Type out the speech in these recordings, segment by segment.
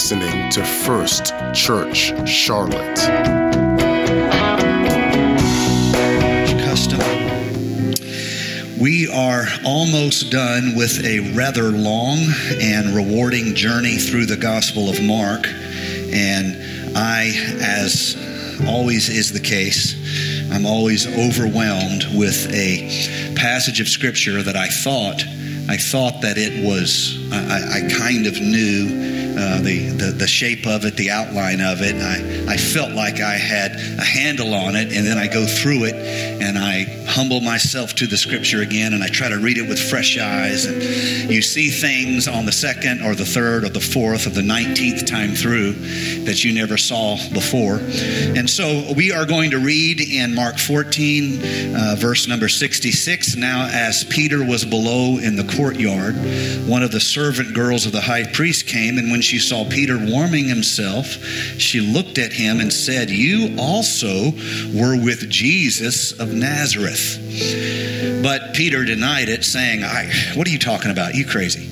listening to First Church Charlotte. Custom. We are almost done with a rather long and rewarding journey through the Gospel of Mark. And I, as always is the case, I'm always overwhelmed with a passage of Scripture that I thought I thought that it was I, I kind of knew uh, the, the, the shape of it, the outline of it. I, I felt like I had a handle on it, and then I go through it and I humble myself to the scripture again and I try to read it with fresh eyes. And you see things on the second or the third or the fourth or the 19th time through that you never saw before. And so we are going to read in Mark 14, uh, verse number 66. Now, as Peter was below in the courtyard, one of the servant girls of the high priest came, and when she saw Peter warming himself, she looked at him and said, You also were with Jesus of Nazareth. But Peter denied it, saying, I, What are you talking about? You crazy.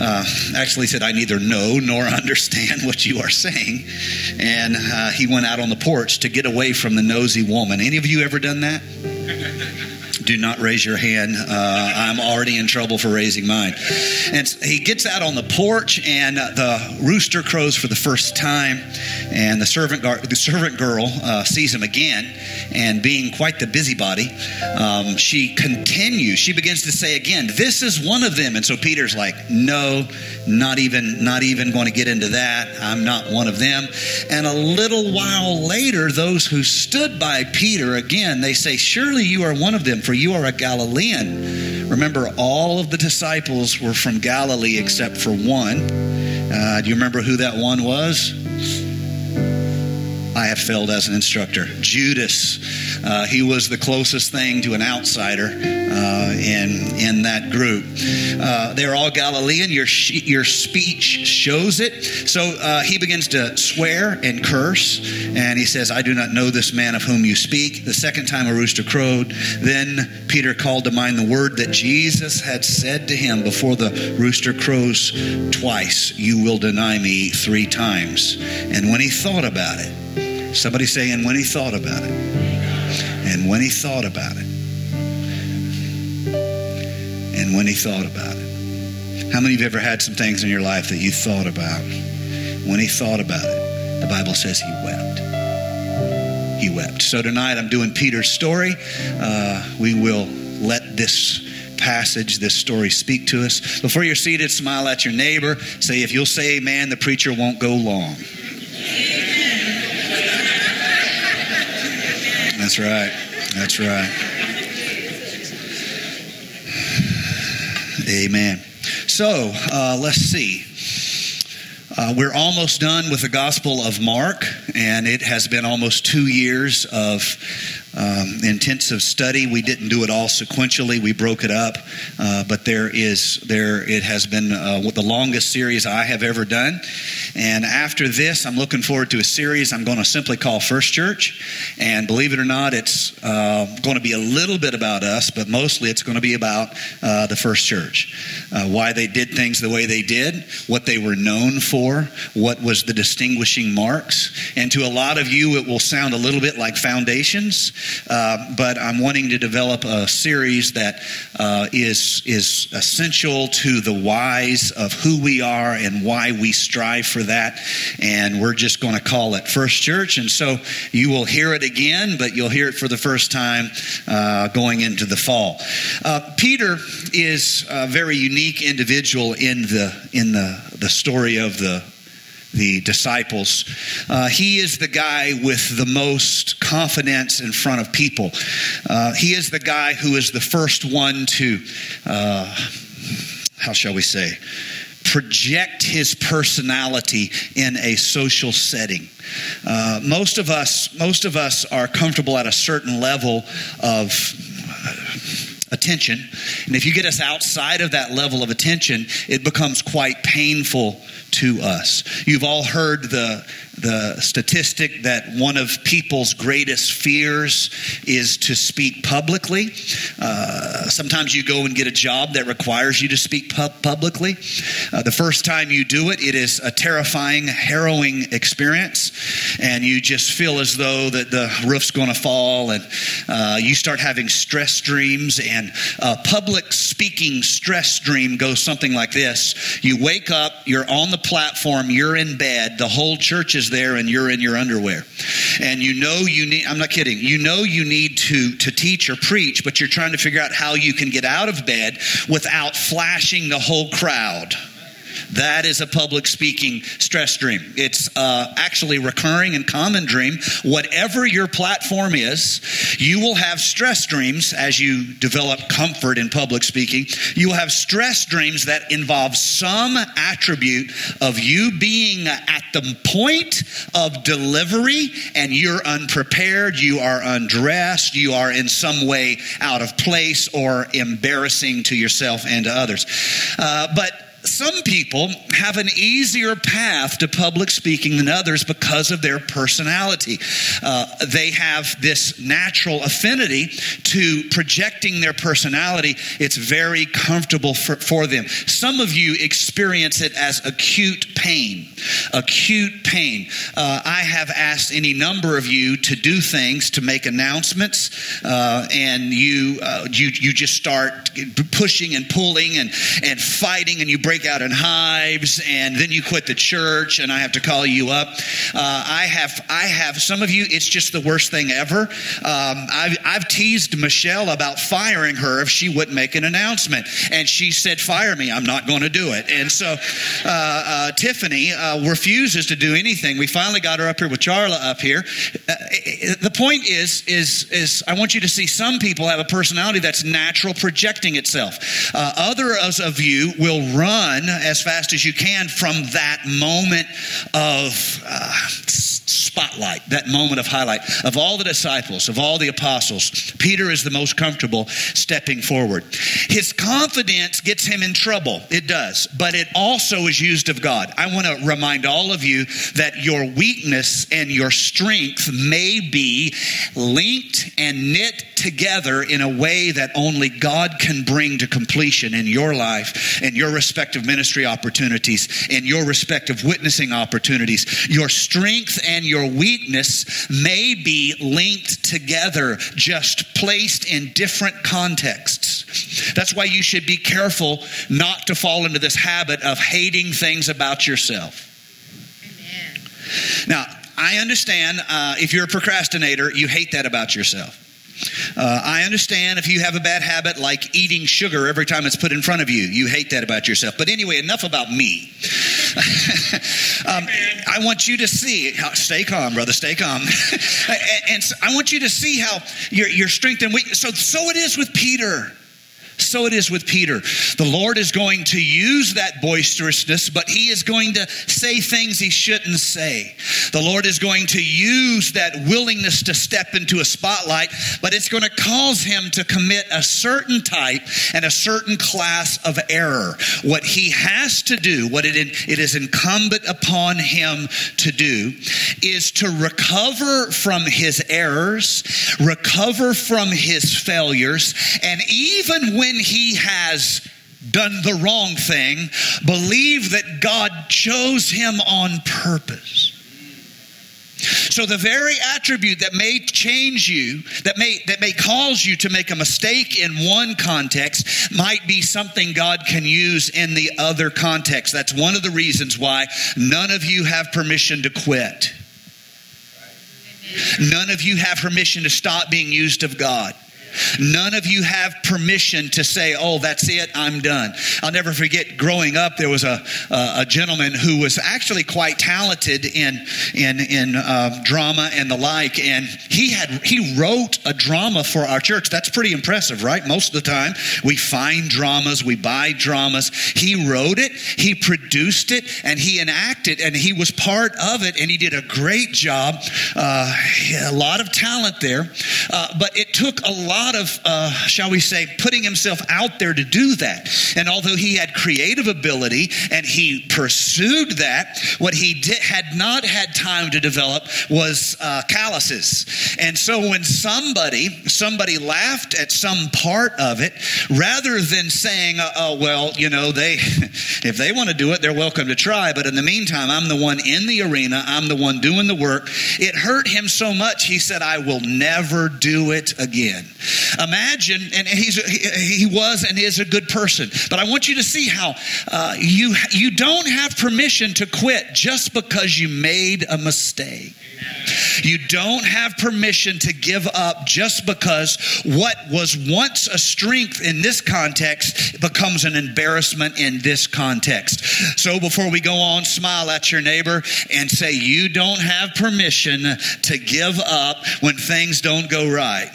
Uh, actually said, I neither know nor understand what you are saying. And uh, he went out on the porch to get away from the nosy woman. Any of you ever done that? Do not raise your hand. Uh, I'm already in trouble for raising mine. And he gets out on the porch, and uh, the rooster crows for the first time, and the servant gar- the servant girl uh, sees him again, and being quite the busybody, um, she continues. She begins to say again, "This is one of them." And so Peter's like, "No, not even not even going to get into that. I'm not one of them." And a little while later, those who stood by Peter again, they say, "Surely you are one of them, for you are a Galilean." Remember, all of the disciples were from Galilee except for one. Uh, do you remember who that one was? I have failed as an instructor. Judas. Uh, he was the closest thing to an outsider uh, in, in that group. Uh, they're all Galilean. Your, your speech shows it. So uh, he begins to swear and curse, and he says, I do not know this man of whom you speak. The second time a rooster crowed. Then Peter called to mind the word that Jesus had said to him before the rooster crows twice, You will deny me three times. And when he thought about it, Somebody saying, when he thought about it. And when he thought about it. And when he thought about it. How many of you ever had some things in your life that you thought about? When he thought about it, the Bible says he wept. He wept. So tonight I'm doing Peter's story. Uh, we will let this passage, this story speak to us. Before you're seated, smile at your neighbor. Say, if you'll say amen, the preacher won't go long. That's right. That's right. Amen. So uh, let's see. Uh, we're almost done with the Gospel of Mark, and it has been almost two years of um, intensive study. We didn't do it all sequentially; we broke it up. Uh, but there is there it has been uh, the longest series I have ever done. And after this, I'm looking forward to a series I'm going to simply call First Church. And believe it or not, it's uh, going to be a little bit about us, but mostly it's going to be about uh, the First Church, uh, why they did things the way they did, what they were known for, what was the distinguishing marks. And to a lot of you, it will sound a little bit like foundations. Uh, but I'm wanting to develop a series that uh, is is essential to the whys of who we are and why we strive for that. And we're just going to call it First Church. And so you will hear it again, but you'll hear it for the first time uh, going into the fall. Uh, Peter is a very unique individual in the in the the story of the the disciples. Uh, he is the guy with the most confidence in front of people. Uh, he is the guy who is the first one to, uh, how shall we say, project his personality in a social setting. Uh, most of us, most of us are comfortable at a certain level of attention. And if you get us outside of that level of attention, it becomes quite painful to us. You've all heard the the statistic that one of people's greatest fears is to speak publicly. Uh, sometimes you go and get a job that requires you to speak publicly. Uh, the first time you do it, it is a terrifying, harrowing experience, and you just feel as though that the roof's going to fall, and uh, you start having stress dreams. And a public speaking stress dream goes something like this: You wake up, you're on the platform, you're in bed, the whole church is there and you're in your underwear. And you know you need, I'm not kidding, you know you need to, to teach or preach, but you're trying to figure out how you can get out of bed without flashing the whole crowd. That is a public speaking stress dream. It's uh, actually recurring and common dream. Whatever your platform is, you will have stress dreams as you develop comfort in public speaking. You will have stress dreams that involve some attribute of you being at the point of delivery and you're unprepared, you are undressed, you are in some way out of place or embarrassing to yourself and to others. Uh, but some people have an easier path to public speaking than others because of their personality. Uh, they have this natural affinity to projecting their personality. It's very comfortable for, for them. Some of you experience it as acute pain. Acute pain. Uh, I have asked any number of you to do things to make announcements, uh, and you, uh, you you just start pushing and pulling and and fighting, and you break break out in hives, and then you quit the church, and I have to call you up. Uh, I have, I have some of you. It's just the worst thing ever. Um, I've, I've teased Michelle about firing her if she wouldn't make an announcement, and she said, "Fire me. I'm not going to do it." And so uh, uh, Tiffany uh, refuses to do anything. We finally got her up here with Charla up here. Uh, the point is, is, is I want you to see some people have a personality that's natural projecting itself. Uh, others of you will run run as fast as you can from that moment of uh, spotlight, that moment of highlight. Of all the disciples, of all the apostles, Peter is the most comfortable stepping forward. His confidence gets him in trouble. It does, but it also is used of God. I want to remind all of you that your weakness and your strength may be linked and knit together in a way that only God can bring to completion in your life and your respective ministry opportunities and your respective witnessing opportunities. Your strength and your weakness may be linked together, just placed in different contexts. That's why you should be careful not to fall into this habit of hating things about yourself. Amen. Now, I understand uh, if you're a procrastinator, you hate that about yourself. Uh, I understand if you have a bad habit like eating sugar every time it's put in front of you. You hate that about yourself. But anyway, enough about me. um, I want you to see, stay calm, brother, stay calm. and, and so I want you to see how your, your strength and weakness. So, so it is with Peter. So it is with Peter. The Lord is going to use that boisterousness, but he is going to say things he shouldn't say. The Lord is going to use that willingness to step into a spotlight, but it's going to cause him to commit a certain type and a certain class of error. What he has to do, what it, it is incumbent upon him to do, is to recover from his errors, recover from his failures, and even when when he has done the wrong thing, believe that God chose him on purpose. So the very attribute that may change you, that may that may cause you to make a mistake in one context, might be something God can use in the other context. That's one of the reasons why none of you have permission to quit. None of you have permission to stop being used of God. None of you have permission to say, oh, that's it, I'm done. I'll never forget growing up, there was a, a, a gentleman who was actually quite talented in, in, in uh, drama and the like, and he, had, he wrote a drama for our church. That's pretty impressive, right? Most of the time, we find dramas, we buy dramas. He wrote it, he produced it, and he enacted, and he was part of it, and he did a great job. Uh, a lot of talent there, uh, but it took a lot lot of, uh, shall we say, putting himself out there to do that. And although he had creative ability and he pursued that, what he did, had not had time to develop was uh, calluses. And so when somebody somebody laughed at some part of it, rather than saying, uh, "Oh well, you know, they if they want to do it, they're welcome to try," but in the meantime, I'm the one in the arena. I'm the one doing the work. It hurt him so much. He said, "I will never do it again." Imagine, and he's he, was and is a good person, but I want you to see how uh, you you don't have permission to quit just because you made a mistake. You don't have permission to give up just because what was once a strength in this context becomes an embarrassment in this context. So before we go on, smile at your neighbor and say, You don't have permission to give up when things don't go right.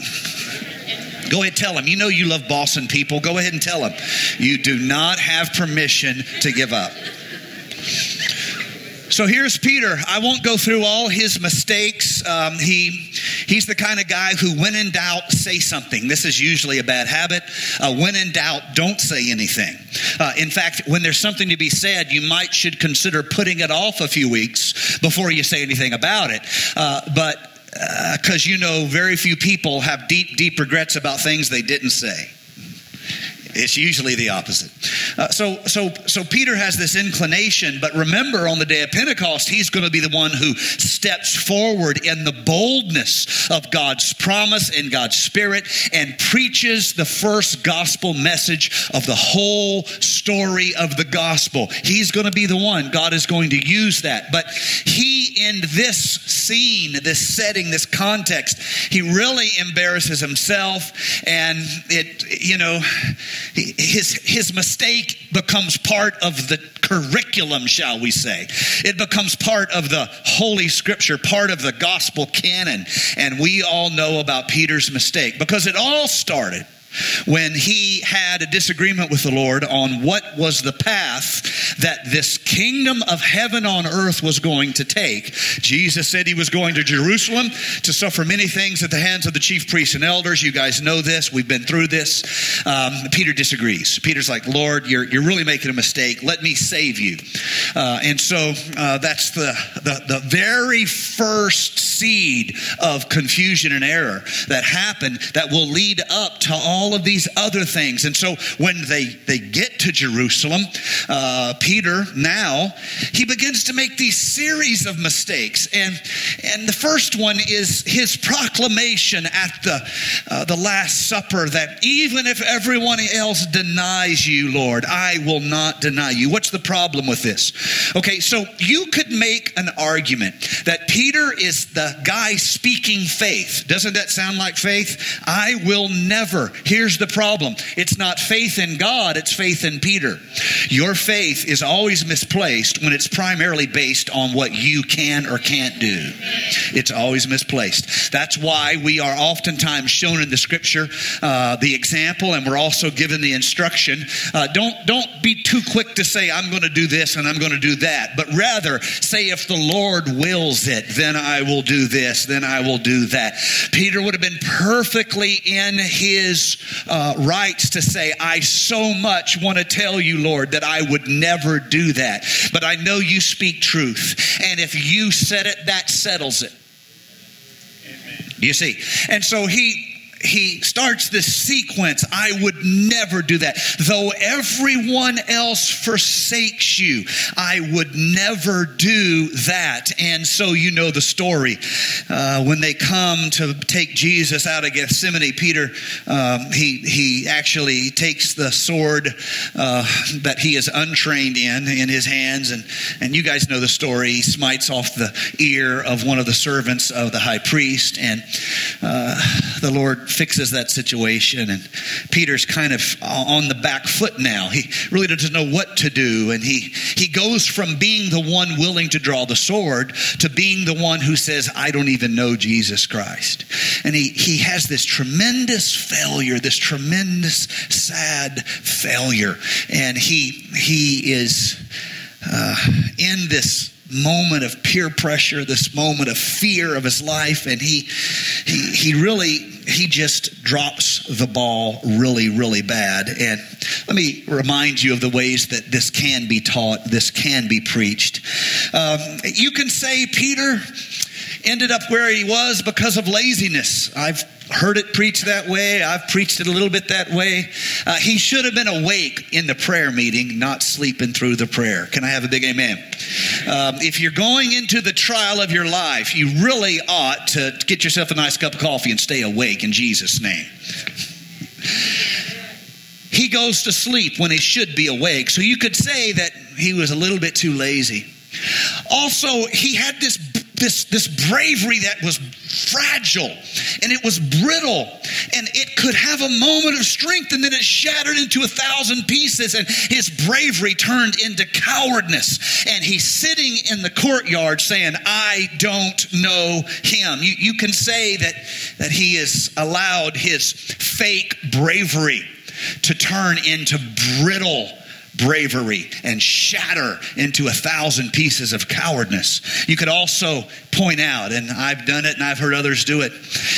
Go ahead, tell them. You know you love bossing people. Go ahead and tell them. You do not have permission to give up. So here's Peter. I won't go through all his mistakes. Um, he he's the kind of guy who, when in doubt, say something. This is usually a bad habit. Uh, when in doubt, don't say anything. Uh, in fact, when there's something to be said, you might should consider putting it off a few weeks before you say anything about it. Uh, but because uh, you know, very few people have deep, deep regrets about things they didn't say. It's usually the opposite. Uh, so, so, so Peter has this inclination, but remember, on the day of Pentecost, he's going to be the one who steps forward in the boldness of God's promise and God's Spirit and preaches the first gospel message of the whole story of the gospel. He's going to be the one. God is going to use that. But he, in this scene, this setting, this context, he really embarrasses himself, and it, you know his, his mistake becomes part of the curriculum, shall we say. It becomes part of the Holy Scripture, part of the gospel canon. And we all know about Peter's mistake because it all started when he had a disagreement with the Lord on what was the path that this kingdom of heaven on earth was going to take. Jesus said he was going to Jerusalem to suffer many things at the hands of the chief priests and elders. You guys know this. We've been through this. Um, Peter disagrees. Peter's like, Lord, you're, you're really making a mistake. Let me save you. Uh, and so uh, that's the, the, the very first seed of confusion and error that happened that will lead up to all of these other things. And so when they, they get to Jerusalem, uh, Peter now, he begins to make these series of mistakes. And, and the first one is his proclamation at the, uh, the Last Supper that even if everyone else denies you, Lord, I will not deny you. What's the problem with this? Okay, so you could make an argument that Peter is the guy speaking faith. Doesn't that sound like faith? I will never. Here's the problem it's not faith in God, it's faith in Peter. Your faith is always misplaced when it's primarily based on what you can or can't do. It's always misplaced. That's why we are oftentimes shown in the scripture uh, the example, and we're also given the instruction. Uh, don't, don't be too quick to say, I'm going to do this and I'm going to do that, but rather say, if the Lord wills it, then I will do this, then I will do that. Peter would have been perfectly in his uh, rights to say, I so much want to tell you, Lord, that I would never do that. But I know you speak truth. And if you said it, that settles it. Amen. You see? And so he he starts this sequence I would never do that. Though everyone else forsakes you, I would never do that. And so you know the story. Uh, when they come to take Jesus out of Gethsemane, Peter, um, he, he actually takes the sword uh, that he is untrained in in his hands. And, and you guys know the story. He smites off the ear of one of the servants of the high priest. And uh, the Lord fixes that situation. And Peter's kind of on the back foot now. He really doesn't know what to do. And he, he goes from being the one willing to draw the sword to being the one who says, I don't even know Jesus Christ. And he, he has this tremendous failure, this tremendous sad failure. And he, he is uh, in this moment of peer pressure, this moment of fear of his life, and he he he really he just drops the ball really, really bad. And let me remind you of the ways that this can be taught, this can be preached. Um, you can say Peter ended up where he was because of laziness. I've heard it preached that way. I've preached it a little bit that way. Uh, he should have been awake in the prayer meeting, not sleeping through the prayer. Can I have a big amen? Um, if you're going into the trial of your life, you really ought to get yourself a nice cup of coffee and stay awake in Jesus' name. He goes to sleep when he should be awake. So you could say that he was a little bit too lazy. Also, he had this this, this bravery that was fragile and it was brittle and it could have a moment of strength and then it shattered into a thousand pieces and his bravery turned into cowardness. And he's sitting in the courtyard saying i don't know him. You, you can say that that he has allowed his fake bravery to turn into brittle bravery and shatter into a thousand pieces of cowardness. You could also point out, and I've done it and I've heard others do it,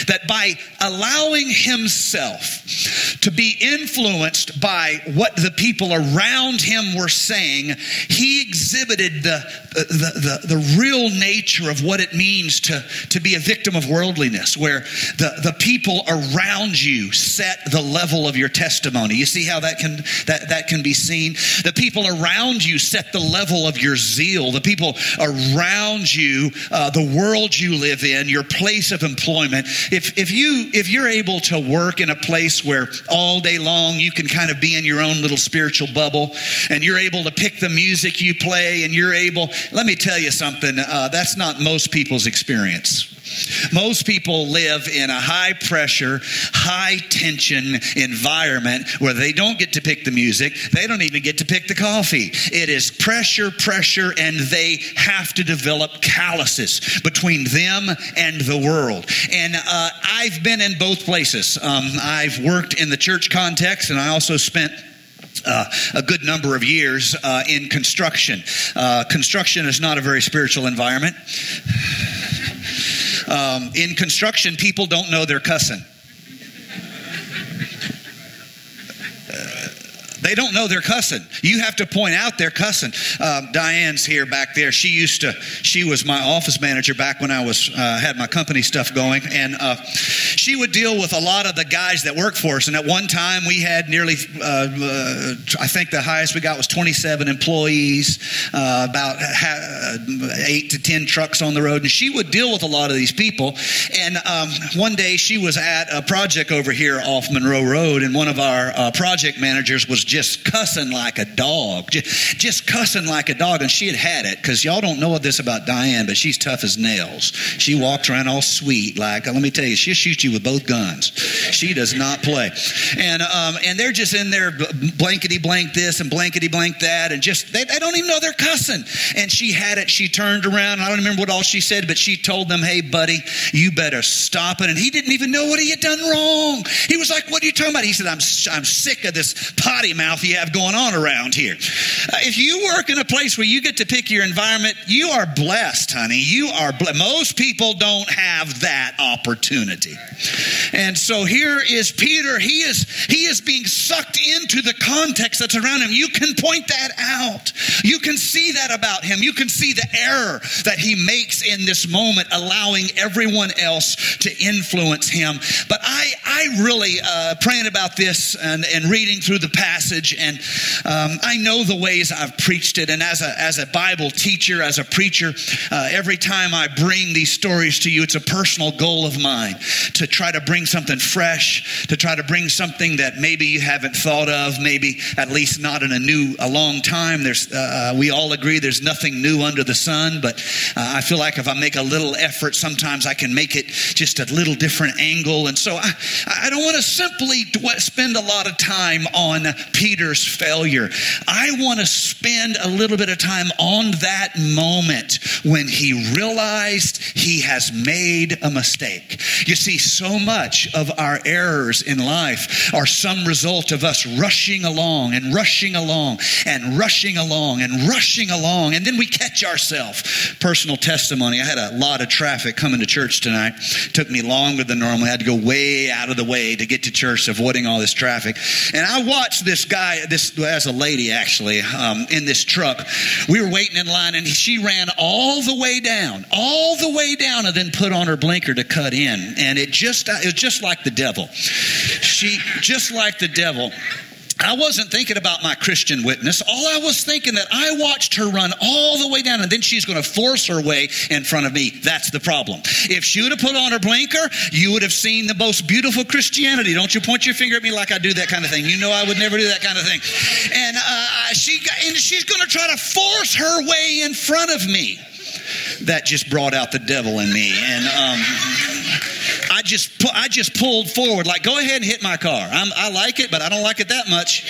that by allowing himself to be influenced by what the people around him were saying, he exhibited the, the, the, the real nature of what it means to, to be a victim of worldliness, where the, the people around you set the level of your testimony. You see how that can, that, that can be seen? The people around you set the level of your zeal. The people around you, uh, the world you live in, your place of employment. If, if, you, if you're able to work in a place where all day long you can kind of be in your own little spiritual bubble and you're able to pick the music you play and you're able, let me tell you something, uh, that's not most people's experience. Most people live in a high pressure, high tension environment where they don't get to pick the music. They don't even get to pick the coffee. It is pressure, pressure, and they have to develop calluses between them and the world. And uh, I've been in both places. Um, I've worked in the church context, and I also spent uh, a good number of years uh, in construction. Uh, construction is not a very spiritual environment. Um, in construction, people don't know they're cussing. They don't know they're cussing. You have to point out they're cussing. Uh, Diane's here back there. She used to. She was my office manager back when I was uh, had my company stuff going, and uh, she would deal with a lot of the guys that work for us. And at one time, we had nearly, uh, uh, I think the highest we got was 27 employees, uh, about ha- eight to 10 trucks on the road, and she would deal with a lot of these people. And um, one day, she was at a project over here off Monroe Road, and one of our project managers was just cussing like a dog, just, just cussing like a dog. And she had had it because y'all don't know this about Diane, but she's tough as nails. She walks around all sweet, like let me tell you, she'll shoot you with both guns. She does not play. And um, and they're just in there blankety blank this and blankety blank that, and just they, they don't even know they're cussing. And she had it. She turned around. I don't remember what all she said, but she told them, "Hey, buddy, you better stop it." And he didn't even know what he had done wrong. He was like, "What are you talking about?" He said, "I'm I'm sick of this potty mouth you have going on around here. Uh, if you work in a place where you get to pick your environment, you are blessed, honey. You are blessed. Most people don't have that opportunity. And so here is Peter. He is he is being sucked into the context that's around him. You can point that out. You can see that about him. You can see the error that he makes in this moment, allowing everyone else to influence him. But I I really uh, praying about this and, and reading through the passage and um, I know the ways I've preached it. And as a, as a Bible teacher, as a preacher, uh, every time I bring these stories to you, it's a personal goal of mine to try to bring something fresh, to try to bring something that maybe you haven't thought of, maybe at least not in a new, a long time. There's, uh, uh we all agree there's nothing new under the sun, but uh, I feel like if I make a little effort, sometimes I can make it just a little different angle. And so I, I don't want to simply spend a lot of time on Peter's failure. I want to spend a little bit of time on that moment when he realized he has made a mistake. You see, so much of our errors in life are some result of us rushing along and rushing along and rushing along and rushing along, and then we catch ourselves. Personal testimony I had a lot of traffic coming to church tonight. Took me longer than normal. I had to go way out of the way to get to church, avoiding all this traffic. And I watched this guy, this as a lady actually, um, in this truck. We were waiting in line, and she ran all the way down, all the way down, and then put on her blinker to cut in. And it just, it was just like the devil. She, just like the devil. I wasn't thinking about my Christian witness. All I was thinking that I watched her run all the way down and then she's going to force her way in front of me. That's the problem. If she would have put on her blinker, you would have seen the most beautiful Christianity. Don't you point your finger at me like I do that kind of thing. You know I would never do that kind of thing. And uh, she and she's going to try to force her way in front of me. That just brought out the devil in me. And um, Just I just pulled forward, like, go ahead and hit my car. I'm, I like it, but I don't like it that much.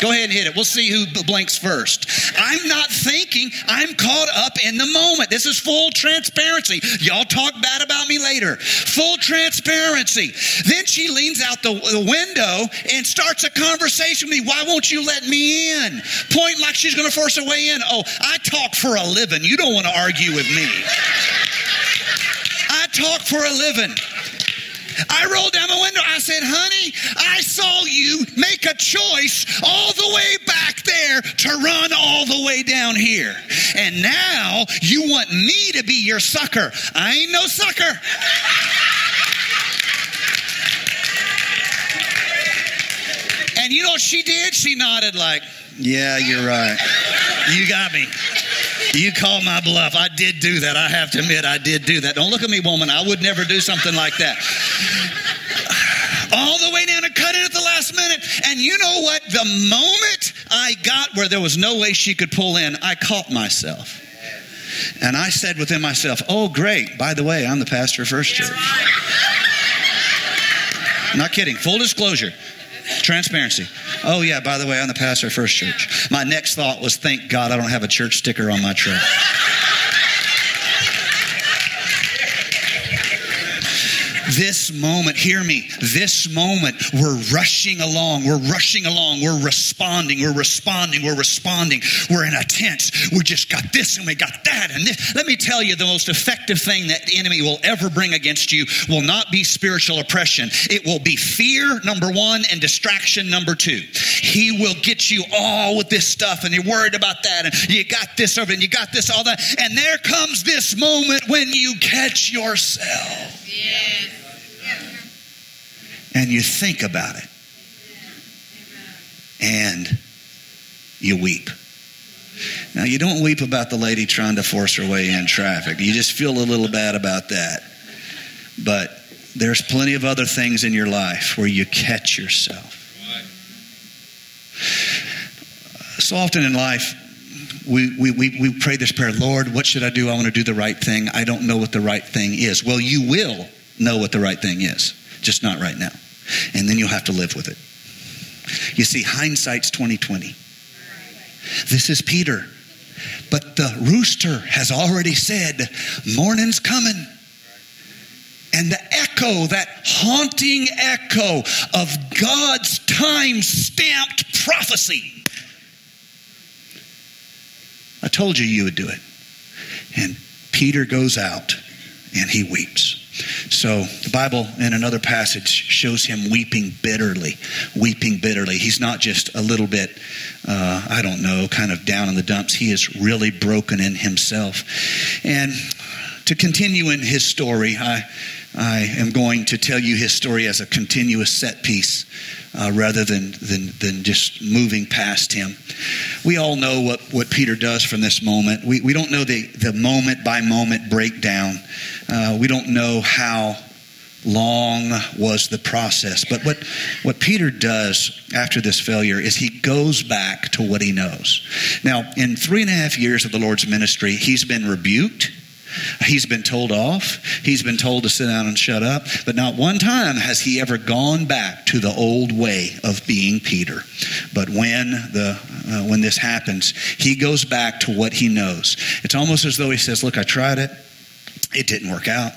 Go ahead and hit it. We'll see who blinks first. I'm not thinking. I'm caught up in the moment. This is full transparency. Y'all talk bad about me later. Full transparency. Then she leans out the, the window and starts a conversation with me. Why won't you let me in? Pointing like she's going to force her way in. Oh, I talk for a living. You don't want to argue with me. I talk for a living. I rolled down the window. I said, honey, I saw you make a choice all the way back there to run all the way down here. And now you want me to be your sucker. I ain't no sucker. And you know what she did? She nodded like, yeah, you're right. You got me. You call my bluff. I did do that. I have to admit, I did do that. Don't look at me, woman. I would never do something like that. All the way down to cut it at the last minute. And you know what? The moment I got where there was no way she could pull in, I caught myself. And I said within myself, Oh, great. By the way, I'm the pastor of First Church. Not kidding. Full disclosure. Transparency. Oh, yeah, by the way, I'm the pastor of First Church. My next thought was, thank God I don't have a church sticker on my truck. This moment, hear me, this moment, we're rushing along, we're rushing along, we're responding, we're responding, we're responding. We're in a tense. We just got this and we got that and this. Let me tell you, the most effective thing that the enemy will ever bring against you will not be spiritual oppression. It will be fear, number one, and distraction, number two. He will get you all with this stuff and you're worried about that and you got this over and you got this, all that. And there comes this moment when you catch yourself. Yes and you think about it and you weep. Now, you don't weep about the lady trying to force her way in traffic. You just feel a little bad about that. But there's plenty of other things in your life where you catch yourself. So often in life, we, we, we, we pray this prayer Lord, what should I do? I want to do the right thing. I don't know what the right thing is. Well, you will know what the right thing is, just not right now and then you'll have to live with it. You see, hindsight's 2020. This is Peter. But the rooster has already said, morning's coming. And the echo, that haunting echo of God's time stamped prophecy. I told you you would do it. And Peter goes out and he weeps. So the Bible in another passage shows him weeping bitterly, weeping bitterly. He's not just a little bit, uh, I don't know, kind of down in the dumps. He is really broken in himself. And to continue in his story, I, I am going to tell you his story as a continuous set piece uh, rather than, than, than just moving past him. We all know what, what Peter does from this moment. We, we don't know the, the moment by moment breakdown. Uh, we don't know how long was the process. But what, what Peter does after this failure is he goes back to what he knows. Now, in three and a half years of the Lord's ministry, he's been rebuked. He's been told off. He's been told to sit down and shut up. But not one time has he ever gone back to the old way of being Peter. But when the uh, when this happens, he goes back to what he knows. It's almost as though he says, "Look, I tried it. It didn't work out.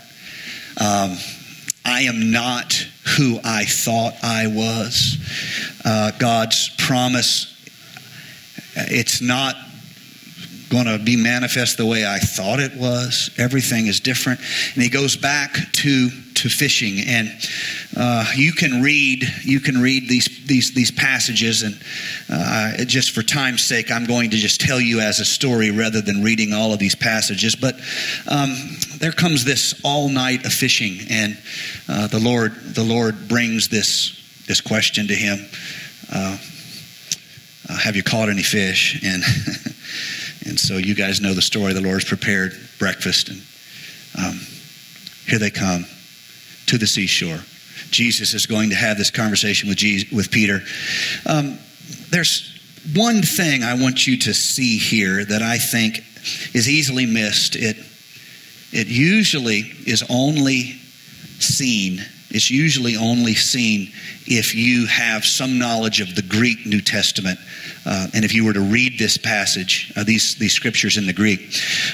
Um, I am not who I thought I was. Uh, God's promise. It's not going to be manifest the way I thought it was. Everything is different. And he goes back to to fishing, and uh, you can read you can read these these these passages, and uh, just for time's sake, I'm going to just tell you as a story rather than reading all of these passages. But um, there comes this all night of fishing, and uh, the Lord the Lord brings this this question to him. Uh, uh, have you caught any fish? And And so you guys know the story. The Lord's prepared breakfast, and um, here they come to the seashore. Jesus is going to have this conversation with, Jesus, with Peter. Um, there's one thing I want you to see here that I think is easily missed. It, it usually is only seen, it's usually only seen if you have some knowledge of the Greek New Testament uh, and if you were to read this passage, uh, these, these scriptures in the Greek,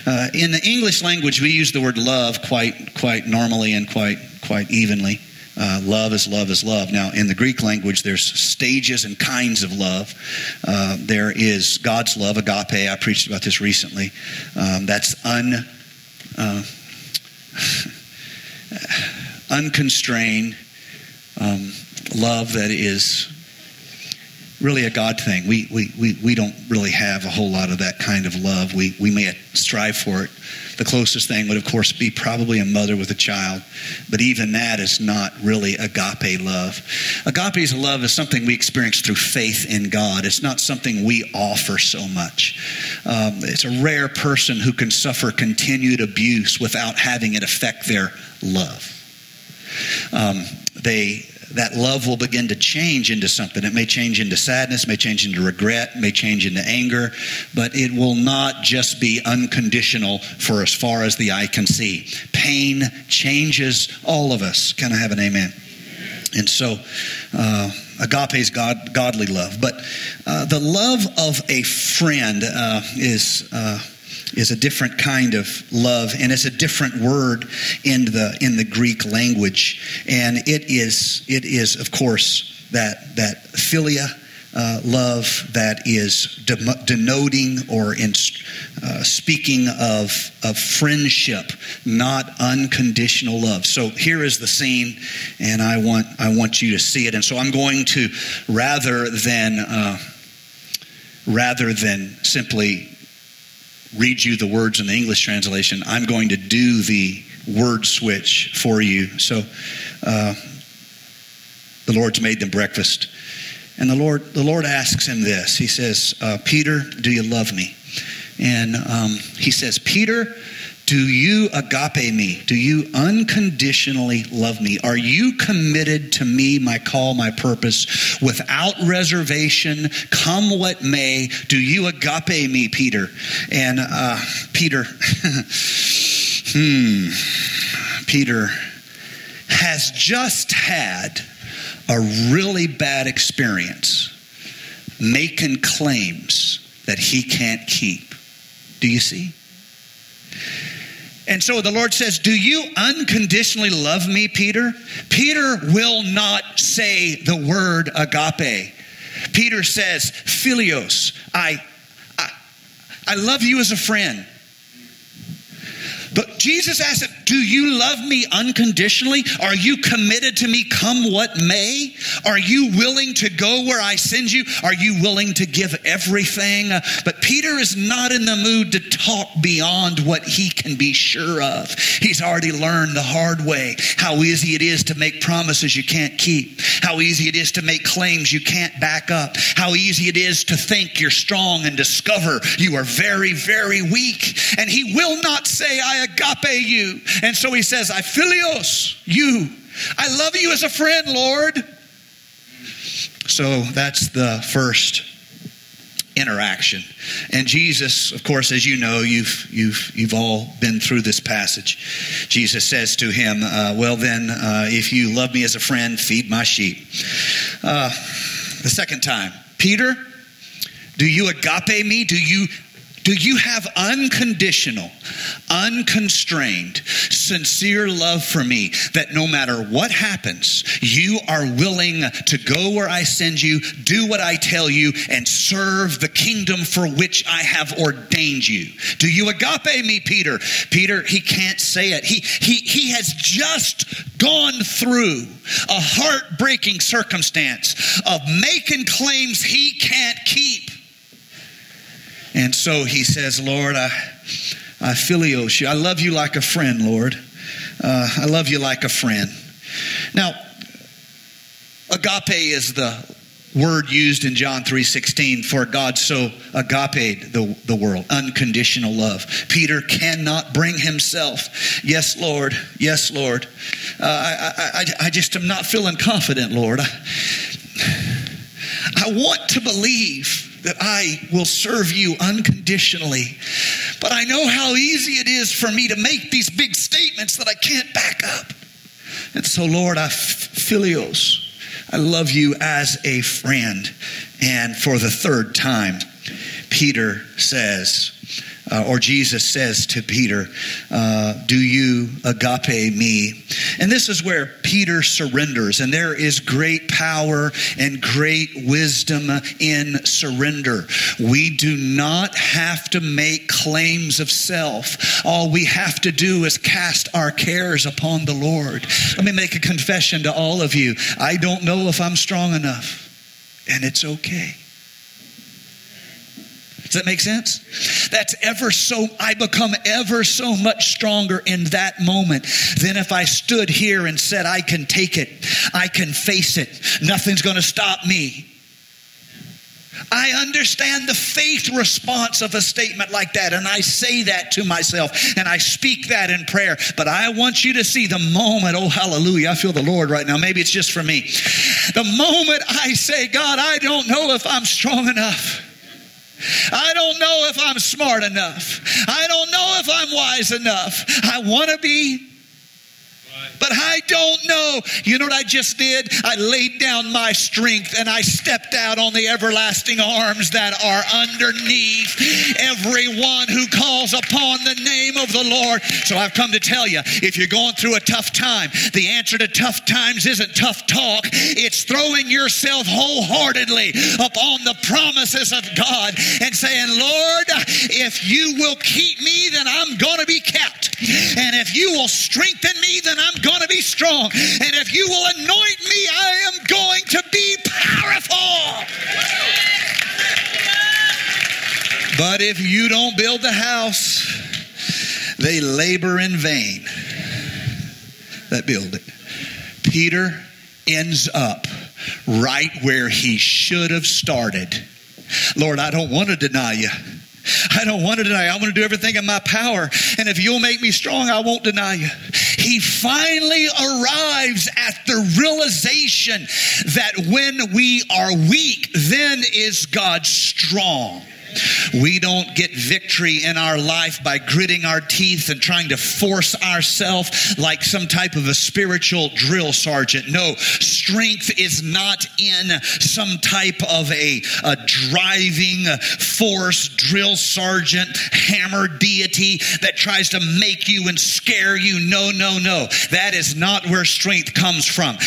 uh, in the English language, we use the word love quite, quite normally and quite, quite evenly. Uh, love is love is love. Now, in the Greek language, there's stages and kinds of love. Uh, there is God's love, agape. I preached about this recently. Um, that's un, uh, unconstrained um, love that is really a God thing. We, we, we, we don't really have a whole lot of that kind of love. We, we may strive for it. The closest thing would, of course, be probably a mother with a child. But even that is not really agape love. Agape's love is something we experience through faith in God. It's not something we offer so much. Um, it's a rare person who can suffer continued abuse without having it affect their love. Um, they that love will begin to change into something. It may change into sadness, may change into regret, may change into anger, but it will not just be unconditional for as far as the eye can see. Pain changes all of us. Can I have an amen? And so, uh, agape is God, godly love. But uh, the love of a friend uh, is uh, is a different kind of love and it's a different word in the in the Greek language and it is it is of course that that philia uh, love that is de- denoting or in, uh, speaking of, of friendship, not unconditional love. So here is the scene, and I want I want you to see it. And so I'm going to rather than uh, rather than simply read you the words in the English translation. I'm going to do the word switch for you. So uh, the Lord's made them breakfast. And the Lord, the Lord asks him this. He says, uh, Peter, do you love me? And um, he says, Peter, do you agape me? Do you unconditionally love me? Are you committed to me, my call, my purpose, without reservation, come what may? Do you agape me, Peter? And uh, Peter, hmm, Peter has just had a really bad experience making claims that he can't keep. Do you see? And so the Lord says, Do you unconditionally love me, Peter? Peter will not say the word agape. Peter says, Philios, I, I, I love you as a friend. But Jesus asked, Do you love me unconditionally? Are you committed to me come what may? Are you willing to go where I send you? Are you willing to give everything? But Peter is not in the mood to talk beyond what he can be sure of. He's already learned the hard way how easy it is to make promises you can't keep, how easy it is to make claims you can't back up, how easy it is to think you're strong and discover you are very, very weak. And he will not say, I agape you. And so he says, I philios you. I love you as a friend, Lord. So that's the first interaction. And Jesus, of course, as you know, you've you've you've all been through this passage. Jesus says to him, uh, "Well, then, uh, if you love me as a friend, feed my sheep." Uh, the second time, Peter, do you agape me? Do you Do you have unconditional, unconstrained, sincere love for me that no matter what happens, you are willing to go where I send you, do what I tell you, and serve the kingdom for which I have ordained you? Do you agape me, Peter? Peter, he can't say it. He, he, he has just gone through a heartbreaking circumstance of making claims he can't keep and so he says, Lord, I, I philios you. I love you like a friend, Lord. Uh, I love you like a friend. Now, agape is the word used in John 3:16 for God so agape the, the world unconditional love Peter cannot bring himself yes Lord yes Lord uh, I, I, I just am not feeling confident Lord I, I want to believe that I will serve you unconditionally. But I know how easy it is for me to make these big statements that I can't back up. And so, Lord, I philios. I love you as a friend. And for the third time, Peter says, uh, or Jesus says to Peter, uh, Do you agape me? And this is where Peter surrenders, and there is great power and great wisdom in surrender. We do not have to make claims of self. All we have to do is cast our cares upon the Lord. Let me make a confession to all of you. I don't know if I'm strong enough, and it's okay. Does that make sense? That's ever so, I become ever so much stronger in that moment than if I stood here and said, I can take it, I can face it, nothing's to stop me. I understand the faith response of a statement like that, and I say that to myself, and I speak that in prayer. But I want you to see the moment, oh, hallelujah, I feel the Lord right now. Maybe it's just for me. The moment I say, God, I don't know if I'm strong enough. I don't know if I'm smart enough. I don't know if I'm wise enough. I want to be, but I don't know. You know what I just did? I laid down my strength and I stepped out on the everlasting arms that are underneath everyone who calls upon the name of the Lord. So I've come to tell you if you're going through a tough time, the answer to tough times isn't tough talk, it's throwing yourself wholeheartedly upon the promises of God and saying, Lord, if you will keep me, then I'm going to be kept. And if you will strengthen me, then I'm going to be strong. And if you will anoint me, I am going to be powerful. But if you don't build the house, they labor in vain that build it. Peter ends up right where he should have started. Lord, I don't want to deny you. I don't want to deny. I want to do everything in my power. And if you'll make me strong, I won't deny you. He finally arrives at the realization that when we are weak, then is God strong. We don't get victory in our life by gritting our teeth and trying to force ourselves like some type of a spiritual drill sergeant. No, strength is not in some type of a, a driving force drill sergeant hammer deity that tries to make you and scare you. No, no, no. That is not where strength comes from.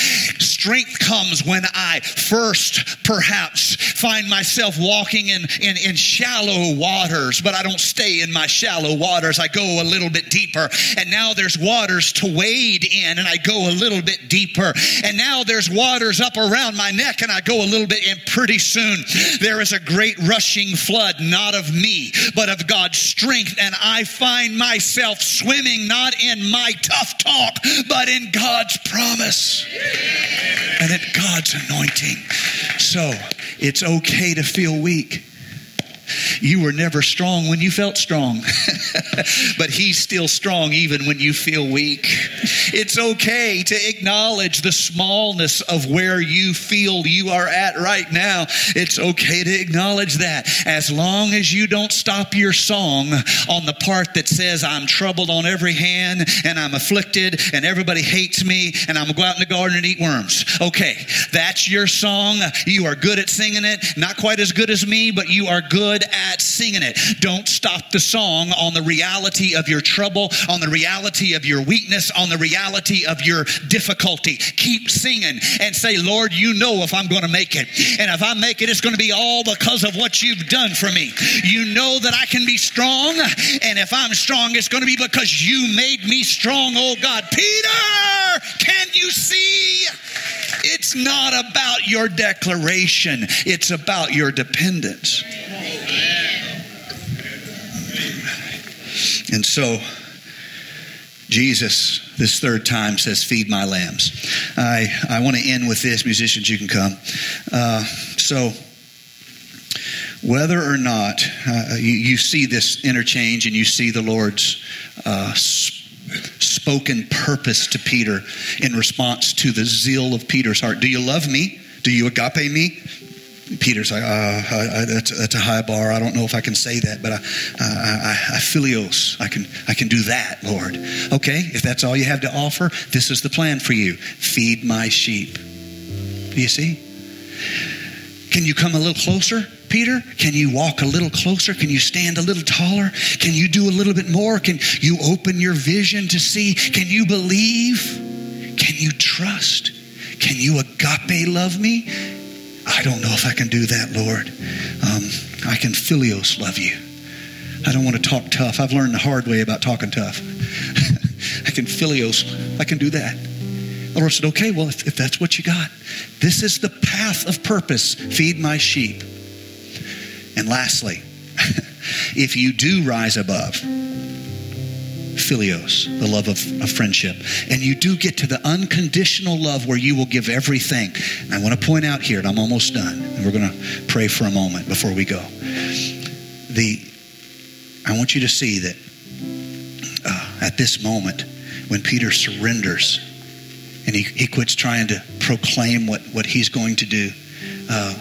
Strength comes when I first perhaps find myself walking in, in, in shallow waters, but I don't stay in my shallow waters. I go a little bit deeper. And now there's waters to wade in, and I go a little bit deeper. And now there's waters up around my neck, and I go a little bit, and pretty soon there is a great rushing flood, not of me, but of God's strength. And I find myself swimming not in my tough talk, but in God's promise and at God's anointing. So it's okay to feel weak. You were never strong when you felt strong, but He's still strong even when you feel weak. It's okay to acknowledge the smallness of where you feel you are at right now. It's okay to acknowledge that as long as you don't stop your song on the part that says, I'm troubled on every hand and I'm afflicted and everybody hates me and I'm going to go out in the garden and eat worms. Okay, that's your song. You are good at singing it. Not quite as good as me, but you are good good at singing it. Don't stop the song on the reality of your trouble, on the reality of your weakness, on the reality of your difficulty. Keep singing and say, Lord, you know if I'm going to make it. And if I make it, it's going to be all because of what you've done for me. You know that I can be strong. And if I'm strong, it's going to be because you made me strong, oh God. Peter, can you see? It's not about your declaration, it's about your dependence. And so, Jesus, this third time, says, Feed my lambs. I, I want to end with this. Musicians, you can come. Uh, so, whether or not uh, you, you, see this interchange and you see the Lord's uh, spoken purpose to Peter in response to the zeal of Peter's heart. Do you love me? Do you agape me? Peter's like, uh, I, I, that's, that's, a high bar. I don't know if I can say that, but I, I, I, philios. I can, I can do that, Lord. Okay, if that's all you have to offer, this is the plan for you. Feed my sheep. Do you see? Can you come a little closer, Peter? Can you walk a little closer? Can you stand a little taller? Can you do a little bit more? Can you open your vision to see? Can you believe? Can you trust? Can you agape love me? I don't know if I can do that, Lord. Um, I can philios love you. I don't want to talk tough. I've learned the hard way about talking tough. I can philios, I can do that. The Lord said, okay, well, if, if that's what you got, this is the path of purpose. Feed my sheep. And lastly, if you do rise above, philios, the love of, of, friendship. And you do get to the unconditional love where you will give everything. And I want to point out here, and I'm almost done, and we're going to pray for a moment before we go. The, I want you to see that uh, at this moment, when Peter surrenders and he, he quits trying to proclaim what, what he's going to do, uh,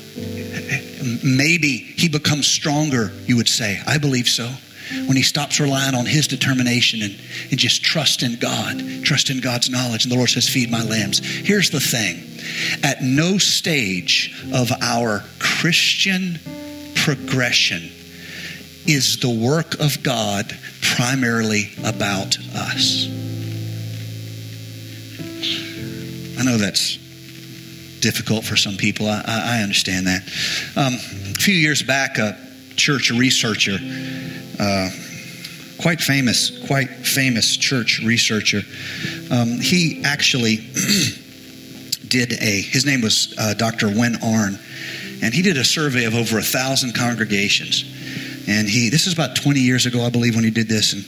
maybe he becomes stronger, you would say. I believe so when he stops relying on his determination and, and just trust in God, trust in God's knowledge. And the Lord says, Feed my lambs. Here's the thing at no stage of our Christian progression is the work of God primarily about us. I know that's difficult for some people. I, I understand that. Um, a few years back, a church researcher uh, quite famous, quite famous church researcher. Um, he actually did a, his name was uh, Dr. Win Arn, and he did a survey of over a thousand congregations. And he, this is about 20 years ago, I believe, when he did this. And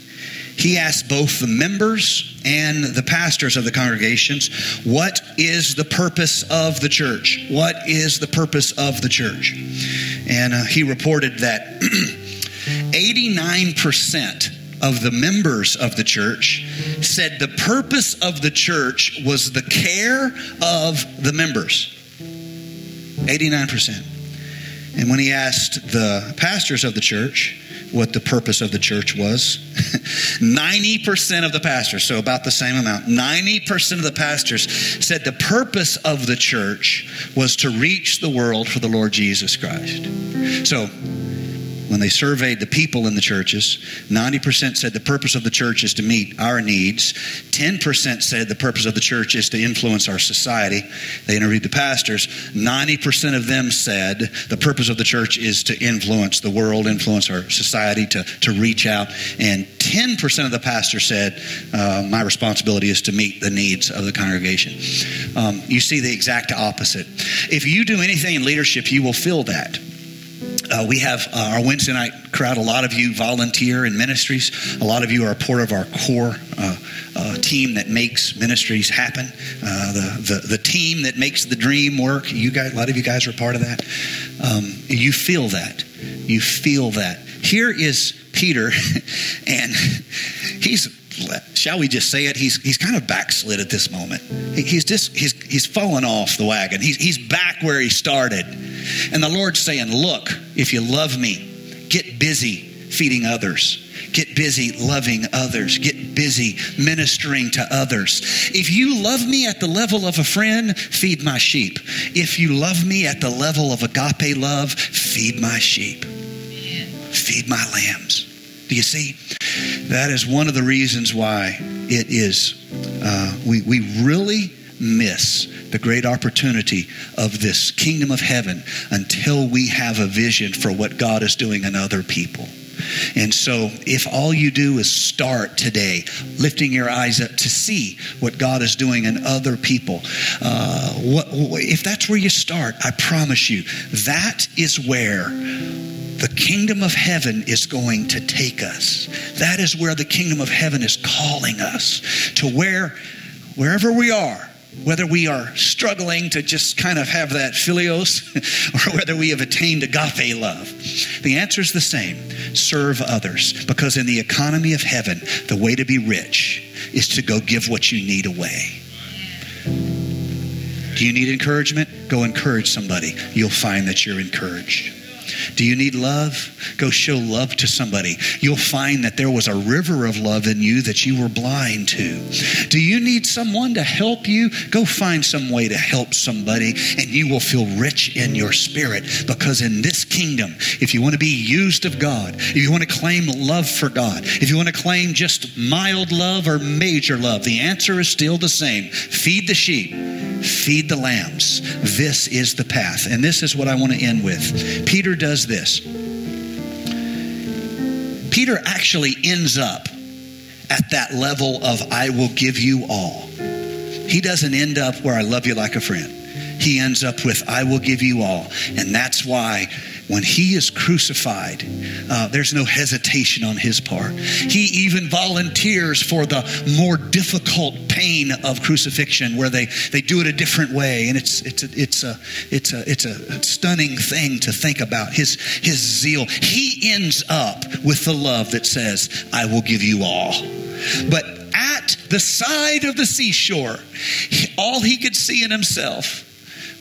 he asked both the members and the pastors of the congregations, What is the purpose of the church? What is the purpose of the church? And uh, he reported that 89% of the members of the church said the purpose of the church was the care of the members. 89%. And when he asked the pastors of the church what the purpose of the church was, 90% of the pastors, so about the same amount, 90% of the pastors said the purpose of the church was to reach the world for the Lord Jesus Christ. So when they surveyed the people in the churches, 90% said the purpose of the church is to meet our needs. 10% said the purpose of the church is to influence our society. They interviewed the pastors. 90% of them said the purpose of the church is to influence the world, influence our society, to, to reach out. And 10% of the pastors said, uh, my responsibility is to meet the needs of the congregation. Um, you see the exact opposite. If you do anything in leadership, you will feel that. Uh, we have uh, our Wednesday night crowd. A lot of you volunteer in ministries. A lot of you are a part of our core uh, uh team that makes ministries happen. Uh, the, the, the team that makes the dream work. You guys, a lot of you guys are part of that. Um, you feel that. You feel that. Here is Peter, and he's shall we just say it? He's, he's kind of backslid at this moment. he's just he's, he's fallen off the wagon. He's, he's back where he started. And the Lord's saying, Look, if you love me, get busy feeding others. Get busy loving others. Get busy ministering to others. If you love me at the level of a friend, feed my sheep. If you love me at the level of agape love, feed my sheep. feed my lambs. Do you see? That is one of the reasons why it is, uh, we, we really miss the great opportunity of this kingdom of heaven until we have a vision for what God is doing in other people. And so, if all you do is start today, lifting your eyes up to see what God is doing in other people, uh, what, if that's where you start, I promise you, that is where the kingdom of heaven is going to take us. That is where the kingdom of heaven is calling us to where, wherever we are, whether we are struggling to just kind of have that philios or whether we have attained agape love. The answer is the same serve others. Because in the economy of heaven, the way to be rich is to go give what you need away. Do you need encouragement? Go encourage somebody. You'll find that you're encouraged. Do you need love? Go show love to somebody. You'll find that there was a river of love in you that you were blind to. Do you need someone to help you? Go find some way to help somebody, and you will feel rich in your spirit because in this kingdom, if you want to be used of God, if you want to claim love for God, if you want to claim just mild love or major love, the answer is still the same feed the sheep, feed the lambs. This is the path. And this is what I want to end with. Peter does this. Peter actually ends up at that level of, I will give you all. He doesn't end up where I love you like a friend. He ends up with, I will give you all. And that's why when he is crucified, uh, there's no hesitation on his part. He even volunteers for the more difficult pain of crucifixion, where they, they do it a different way, and it's it's a, it's a it's a it's a stunning thing to think about. His his zeal. He ends up with the love that says, "I will give you all," but at the side of the seashore, all he could see in himself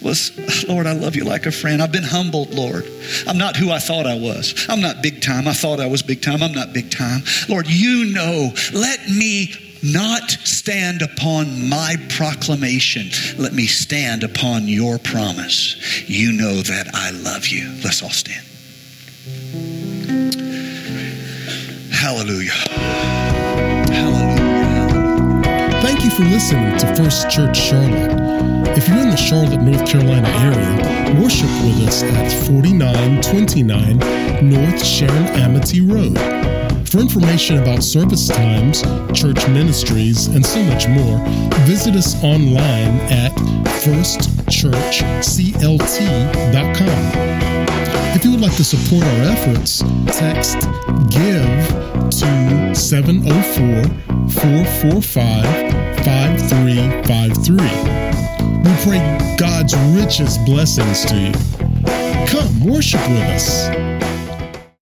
was, Lord, I love you like a friend. I've been humbled, Lord. I'm not who I thought I was. I'm not big time. I thought I was big time. I'm not big time. Lord, you know, let me not stand upon my proclamation. Let me stand upon your promise. You know that I love you. Let's all stand. Hallelujah. Thank you for listening to First Church Charlotte. If you're in the Charlotte, North Carolina area, worship with us at 4929 North Sharon Amity Road. For information about service times, church ministries, and so much more, visit us online at firstchurchclt.com. If you would like to support our efforts, text GIVE to 704 445 5353. We pray God's richest blessings to you. Come worship with us.